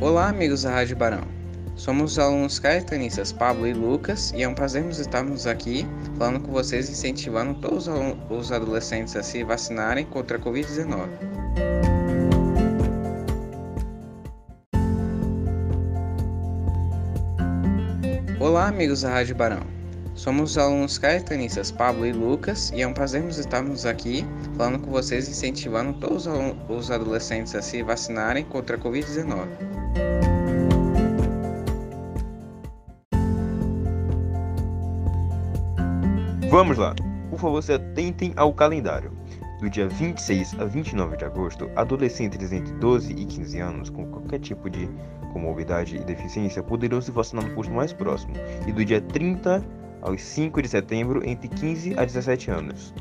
Olá, amigos da Rádio Barão. Somos os alunos caetanistas Pablo e Lucas e é um prazer nos estarmos aqui falando com vocês, incentivando todos os adolescentes a se vacinarem contra a Covid-19. Olá, amigos da Rádio Barão. Somos os alunos caetanistas Pablo e Lucas e é um prazer nos estarmos aqui falando com vocês, incentivando todos os adolescentes a se vacinarem contra a Covid-19. Vamos lá! Por favor, se atentem ao calendário. Do dia 26 a 29 de agosto, adolescentes entre 12 e 15 anos com qualquer tipo de comorbidade e deficiência poderão se vacinar no posto mais próximo. E do dia 30 aos 5 de setembro, entre 15 a 17 anos.